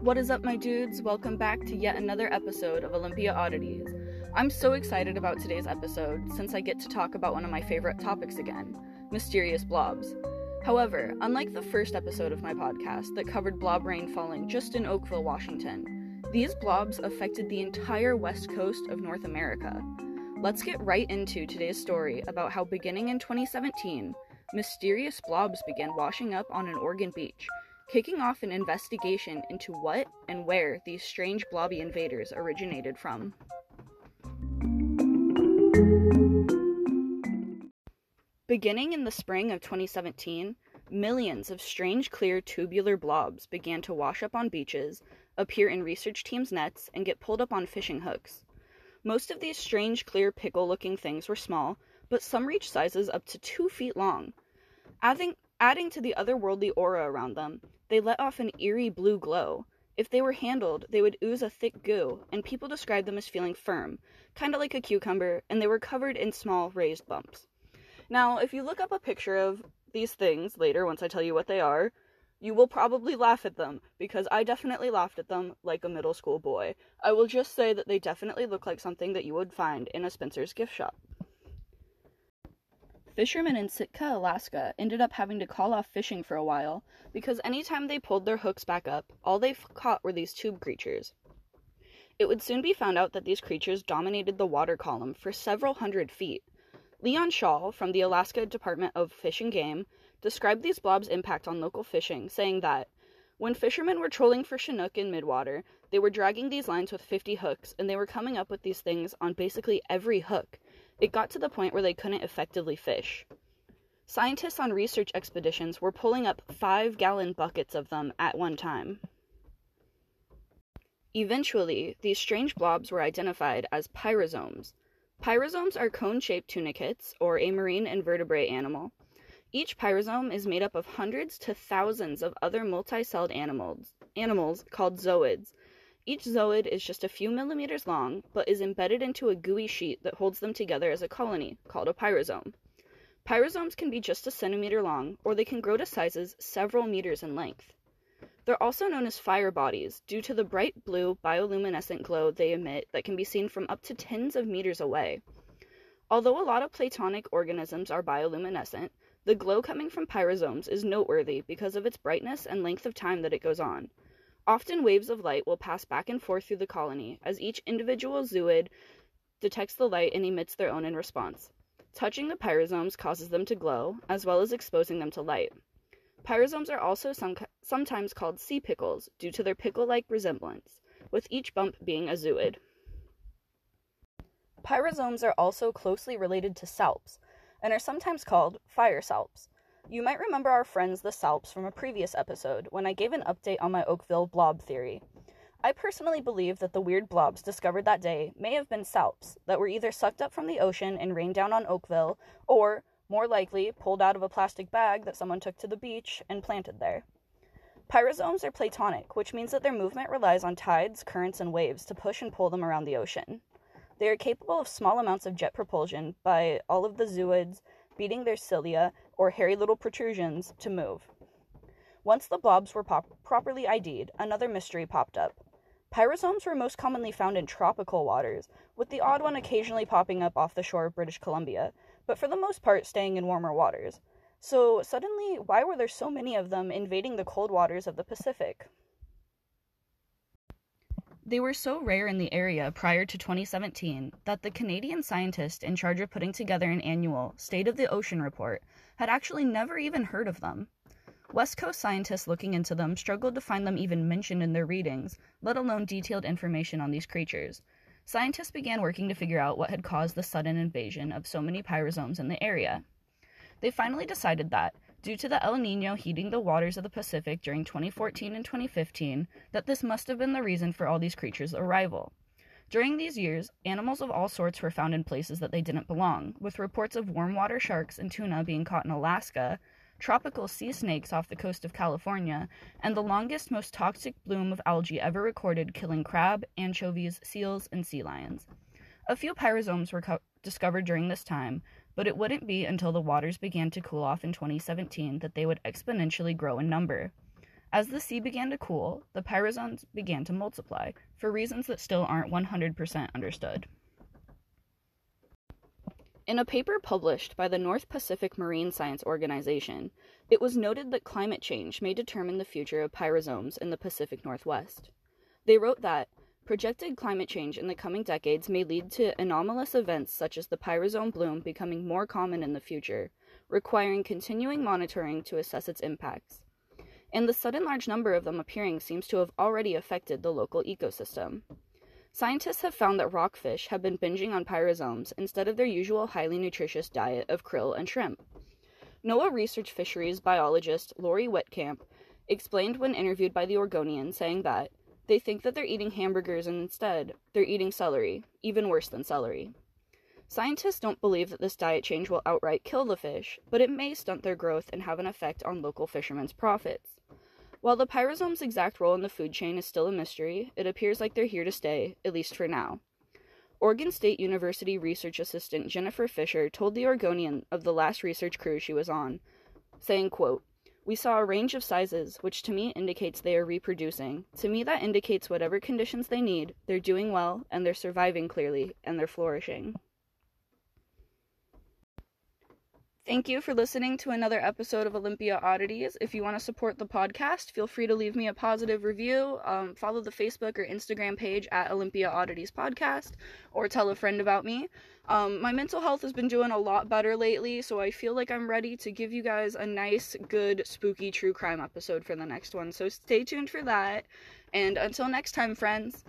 What is up, my dudes? Welcome back to yet another episode of Olympia Oddities. I'm so excited about today's episode since I get to talk about one of my favorite topics again mysterious blobs. However, unlike the first episode of my podcast that covered blob rain falling just in Oakville, Washington, these blobs affected the entire west coast of North America. Let's get right into today's story about how, beginning in 2017, mysterious blobs began washing up on an Oregon beach kicking off an investigation into what and where these strange blobby invaders originated from. Beginning in the spring of 2017, millions of strange clear tubular blobs began to wash up on beaches, appear in research teams' nets, and get pulled up on fishing hooks. Most of these strange clear pickle looking things were small, but some reached sizes up to two feet long. Adding, adding to the otherworldly aura around them, they let off an eerie blue glow. If they were handled, they would ooze a thick goo, and people described them as feeling firm, kind of like a cucumber, and they were covered in small raised bumps. Now, if you look up a picture of these things later, once I tell you what they are, you will probably laugh at them, because I definitely laughed at them like a middle school boy. I will just say that they definitely look like something that you would find in a Spencer's gift shop. Fishermen in Sitka, Alaska ended up having to call off fishing for a while because anytime they pulled their hooks back up, all they caught were these tube creatures. It would soon be found out that these creatures dominated the water column for several hundred feet. Leon Shaul from the Alaska Department of Fish and Game described these blobs' impact on local fishing, saying that when fishermen were trolling for Chinook in midwater, they were dragging these lines with 50 hooks and they were coming up with these things on basically every hook it got to the point where they couldn't effectively fish. Scientists on research expeditions were pulling up five gallon buckets of them at one time. Eventually, these strange blobs were identified as pyrosomes. Pyrosomes are cone shaped tunicates, or a marine invertebrate animal. Each pyrosome is made up of hundreds to thousands of other multi-celled animals, animals called zooids, each zooid is just a few millimeters long, but is embedded into a gooey sheet that holds them together as a colony, called a pyrosome. Pyrosomes can be just a centimeter long, or they can grow to sizes several meters in length. They're also known as fire bodies due to the bright blue bioluminescent glow they emit that can be seen from up to tens of meters away. Although a lot of planktonic organisms are bioluminescent, the glow coming from pyrosomes is noteworthy because of its brightness and length of time that it goes on. Often waves of light will pass back and forth through the colony as each individual zooid detects the light and emits their own in response. Touching the pyrosomes causes them to glow, as well as exposing them to light. Pyrosomes are also some, sometimes called sea pickles due to their pickle like resemblance, with each bump being a zooid. Pyrosomes are also closely related to salps and are sometimes called fire salps. You might remember our friends the Salps from a previous episode when I gave an update on my Oakville blob theory. I personally believe that the weird blobs discovered that day may have been salps that were either sucked up from the ocean and rained down on Oakville, or, more likely, pulled out of a plastic bag that someone took to the beach and planted there. Pyrosomes are platonic, which means that their movement relies on tides, currents, and waves to push and pull them around the ocean. They are capable of small amounts of jet propulsion by all of the zooids beating their cilia or hairy little protrusions to move. Once the blobs were pop- properly ID'd, another mystery popped up. Pyrosomes were most commonly found in tropical waters, with the odd one occasionally popping up off the shore of British Columbia, but for the most part staying in warmer waters. So, suddenly, why were there so many of them invading the cold waters of the Pacific? They were so rare in the area prior to 2017 that the Canadian scientist in charge of putting together an annual State of the Ocean report had actually never even heard of them. West Coast scientists looking into them struggled to find them even mentioned in their readings, let alone detailed information on these creatures. Scientists began working to figure out what had caused the sudden invasion of so many pyrosomes in the area. They finally decided that, due to the El Nino heating the waters of the Pacific during 2014 and 2015 that this must have been the reason for all these creatures' arrival. During these years, animals of all sorts were found in places that they didn't belong, with reports of warm water sharks and tuna being caught in Alaska, tropical sea snakes off the coast of California, and the longest, most toxic bloom of algae ever recorded killing crab, anchovies, seals, and sea lions. A few pyrosomes were co- discovered during this time, but it wouldn't be until the waters began to cool off in 2017 that they would exponentially grow in number. As the sea began to cool, the pyrosomes began to multiply, for reasons that still aren't 100% understood. In a paper published by the North Pacific Marine Science Organization, it was noted that climate change may determine the future of pyrosomes in the Pacific Northwest. They wrote that projected climate change in the coming decades may lead to anomalous events such as the pyrosome bloom becoming more common in the future, requiring continuing monitoring to assess its impacts. And the sudden large number of them appearing seems to have already affected the local ecosystem. Scientists have found that rockfish have been binging on pyrosomes instead of their usual highly nutritious diet of krill and shrimp. NOAA research fisheries biologist Laurie Weitkamp explained when interviewed by the Oregonian, saying that they think that they're eating hamburgers and instead they're eating celery, even worse than celery. Scientists don't believe that this diet change will outright kill the fish, but it may stunt their growth and have an effect on local fishermen's profits. While the pyrosome's exact role in the food chain is still a mystery, it appears like they're here to stay, at least for now. Oregon State University research assistant Jennifer Fisher told the Oregonian of the last research cruise she was on, saying, quote, we saw a range of sizes, which to me indicates they are reproducing. To me, that indicates whatever conditions they need, they're doing well, and they're surviving clearly, and they're flourishing. Thank you for listening to another episode of Olympia Oddities. If you want to support the podcast, feel free to leave me a positive review. Um, follow the Facebook or Instagram page at Olympia Oddities Podcast, or tell a friend about me. Um, my mental health has been doing a lot better lately, so I feel like I'm ready to give you guys a nice, good, spooky true crime episode for the next one. So stay tuned for that. And until next time, friends.